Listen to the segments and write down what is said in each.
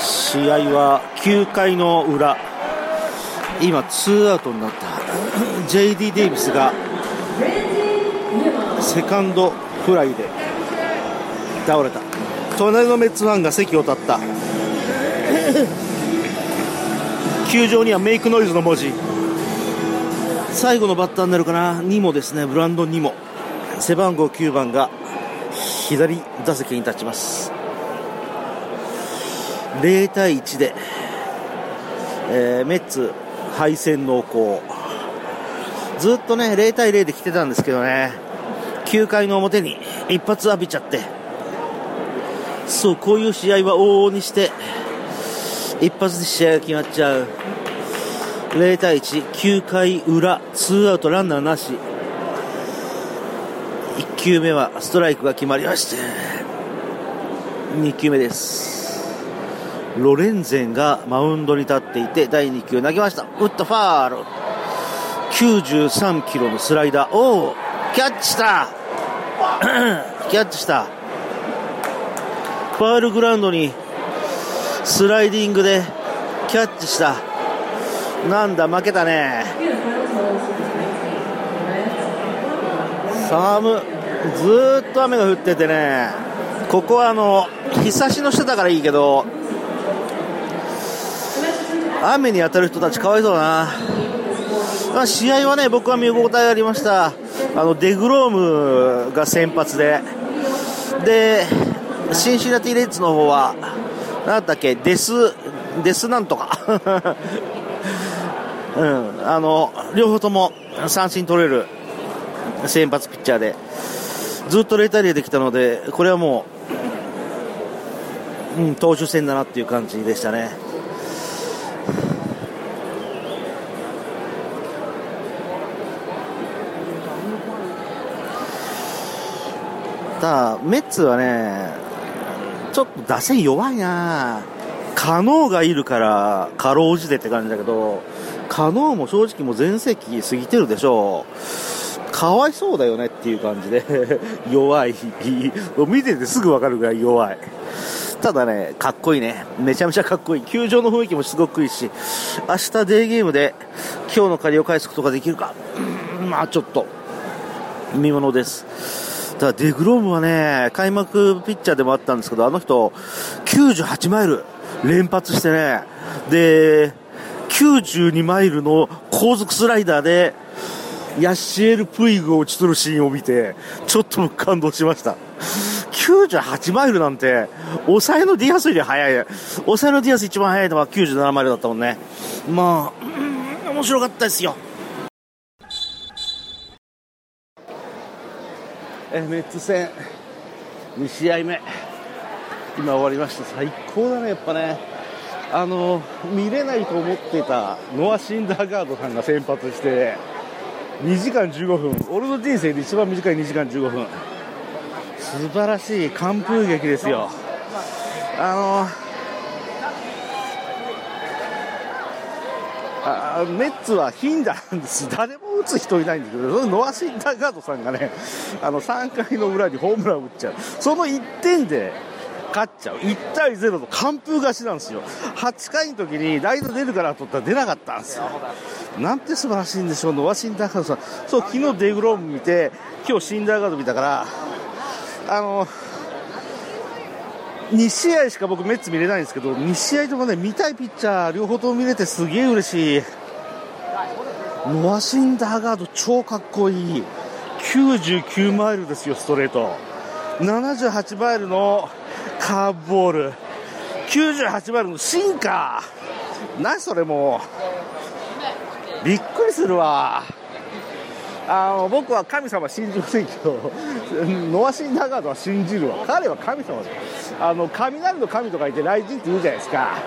試合は9回の裏。今ツーアウトになった。JD デイビスがセカンドフライで倒れた。隣のメッツファンが席を立った。球場にはメイクノイズの文字。最後のバッターになるかな。ニモですね。ブランドン・ニモ。背番号9番が左打席に立ちます。0対1で、えー、メッツ敗戦濃厚ずっとね0対0で来てたんですけどね9回の表に一発浴びちゃってそうこういう試合は往々にして一発で試合が決まっちゃう0対1、9回裏、ツーアウトランナーなし。1球目はストライクが決まりまして、2球目です。ロレンゼンがマウンドに立っていて、第2球投げました。打ったファール。93キロのスライダー。おおキャッチした キャッチした。ファールグラウンドにスライディングでキャッチした。なんだ負けたね寒ずっと雨が降っててねここはあの日差しの下だからいいけど雨に当たる人たちかわいそうだな。試合はね僕は見応えありました。あのデグロームが先発で。でシンシナティレッズの方はなんだっけデスデスなんとか。うん、あの両方とも三振取れる先発ピッチャーで。ずっと0対0できたのでこれはもう、うん、投手戦だなっていう感じでしたね。ただ、メッツはね、ちょっと打線弱いな可能がいるからかろうじてって感じだけど、可能も正直もう全盛期過ぎてるでしょう。かわいそうだよねっていう感じで 弱い。見ててすぐわかるぐらい弱い。ただね、かっこいいね。めちゃめちゃかっこいい。球場の雰囲気もすごくいいし、明日デーゲームで今日の借りを返すことができるか。まあちょっと、見ものです。ただデグロームはね、開幕ピッチャーでもあったんですけど、あの人、98マイル連発してね、で、92マイルの高速スライダーで、ヤシエル・プイグを打ち取るシーンを見て、ちょっと感動しました。98マイルなんて、抑えのディアスより速い。抑えのディアス一番速いのは97マイルだったもんね。まあ、面白かったですよ。え、メッツ戦、2試合目。今終わりました。最高だね、やっぱね。あの見れないと思ってたノア・シンダーガードさんが先発して2時間15分俺の人生で一番短い2時間15分素晴らしい完封劇ですよあのあメッツはヒンダなんです、誰も打つ人いないんですけど、ノア・シンダーガードさんがね、あの3回の裏にホームラン打っちゃう、その1点で勝っちゃう。1対0の完封勝ちなんですよ。8回の時にライト出るからとったら出なかったんですよ。なんて素晴らしいんでしょう、ノア・シンダーガードさん。そう、昨日デグローム見て、今日シンダーガード見たから、あの、2試合しか僕メッツ見れないんですけど、2試合ともね、見たいピッチャー、両方とも見れてすげえ嬉しい。ノア・シンダーガード超かっこいい。99マイルですよ、ストレート。78マイルのカーブボール。98マイルのシンカー。何それもう。びっくりするわ。あの僕は神様信じませんけど、ノア・シンダーガードは信じるわ。彼は神様です。あの、雷の神とか言って雷神って言うじゃないですか。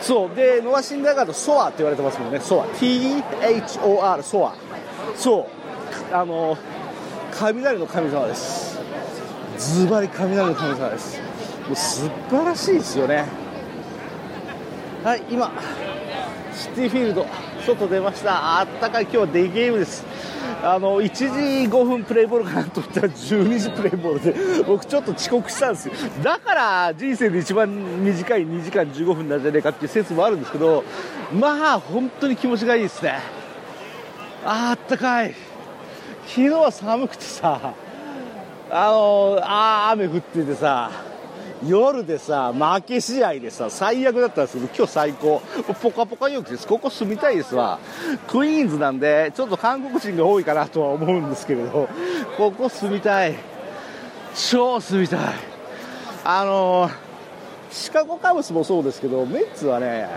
そう。で、ノア・シンダーガード、ソアって言われてますもんね。ソア。T-H-O-R、ソア。そう。あの、雷の神様です。ズバリ雷の神様ですもう素晴らしいですよねはい今シティフィールド外出ましたあったかい今日はデイゲームですあの1時5分プレイボールかなと思ったら12時プレイボールで僕ちょっと遅刻したんですよ。だから人生で一番短い2時間15分なんじゃねえかっていう説もあるんですけどまあ本当に気持ちがいいですね。あったかい。昨日は寒くてさあのあ雨降っててさ夜でさ、負け試合でさ、最悪だったんですけど、今日最高。ポカポカ陽気です。ここ住みたいですわ。クイーンズなんで、ちょっと韓国人が多いかなとは思うんですけれど、ここ住みたい。超住みたい。あのシカゴカブスもそうですけど、メッツはね、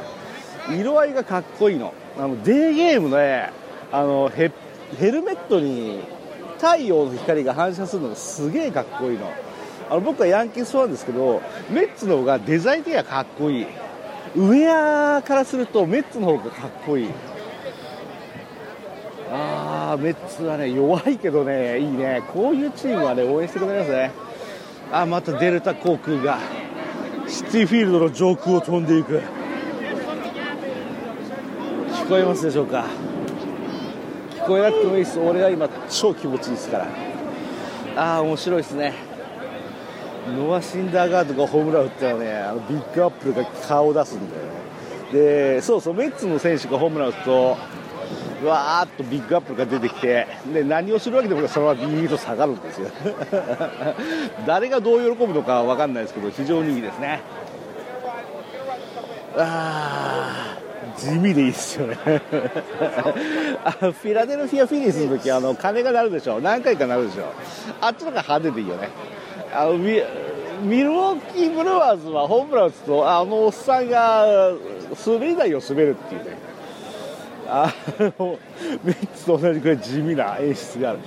色合いがかっこいいの。あの、デーゲームで、あの、ヘヘルメットに太陽の光が反射するのがすげえかっこいいの。あの僕はヤンキースファンですけどメッツの方がデザイン的にはかっこいい。ウェアからするとメッツの方がかっこいい。あーメッツはね弱いけどねいいね。こういうチームはね応援してくれますね。あまたデルタ航空がシティフィールドの上空を飛んでいく。聞こえますでしょうか？聞こえなくてもいいです。俺は今超気持ちいいですから。ああ面白いですね。ノア・シンダーガードがホームラン打ったらね。あのビッグアップルが顔を出すんだよね。でそうそうメッツの選手がホームラン打つとわーっとビッグアップルが出てきてで何をするわけでもなくそのままビーッと下がるんですよ。誰がどう喜ぶのか分かんないですけど非常にいいですね。あー地味でいいですよね。あフィラデルフィア・フィリーズの時あの鐘が鳴るでしょ。何回か鳴るでしょ。あっちの方が派手でいいよね。あのミミルウォーキー・ブルワーズはホームラン打つとあのおっさんが滑り台を滑るっていうね。あのメッツと同じくらい地味な演出がある。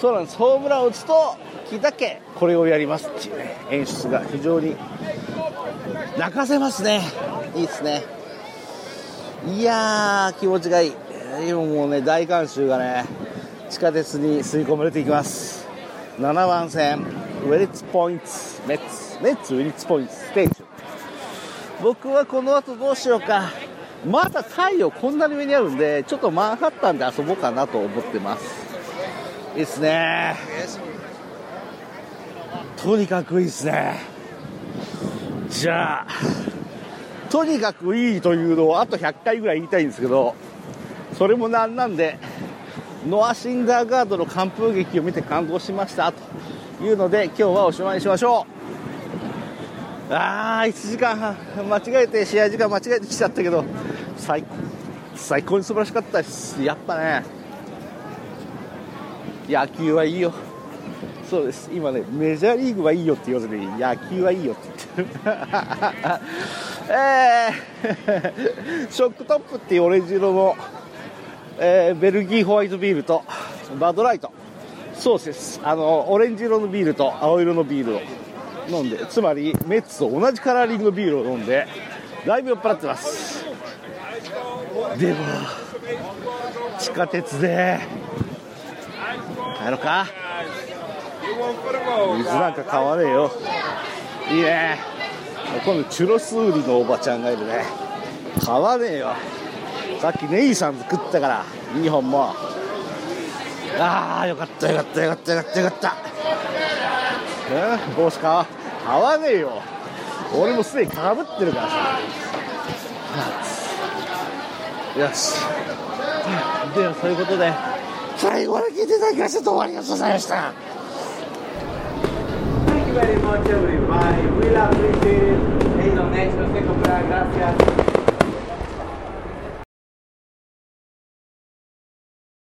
そうなんです。ホームラン打つと木だけこれをやりますっていうね。演出が非常に泣かせますね。いいですね。いやー気持ちがいい。今もうね大観衆がね地下鉄に吸い込まれていきます。7番線。ウェリッツポイントメッツメッツウェリッツポイントステーション僕はこの後どうしようか。まだ太陽こんなに上にあるんでちょっとマンハッタンで遊ぼうかなと思ってます。いいっすね。とにかくいいっすね。じゃあとにかくいいというのをあと100回ぐらい言いたいんですけどそれもなんなんでノア・シンダーガードの完封劇を見て感動しましたというので今日はおしまいにしましょう。あー1時間半間違えて試合時間間違えてきちゃったけど最高最高に素晴らしかったです。やっぱね。野球はいいよ。そうです。今ねメジャーリーグはいいよって言わずに野球はいいよって言ってる。えー、ショックトップっていうオレンジ色の、えー、ベルギーホワイトビールとバドライト。そうです。あのオレンジ色のビールと青色のビールを飲んでつまりメッツと同じカラーリングのビールを飲んでだいぶ酔っ払ってます。でも地下鉄で帰ろうか。水なんか買わねえよ。いいね。今度チュロス売りのおばちゃんがいるね。買わねえよ。さっきネイさん食ったから2本も。ああよかったよかったよかったよかったよかったえ帽子か？買わねえよ俺もすでにかぶってるからさよしではそういうことで最後まで聞いていただきましてどうもありがとうございました Thank you very much everybody. We appreciate it. Hey, donation, que comprar. Gracias.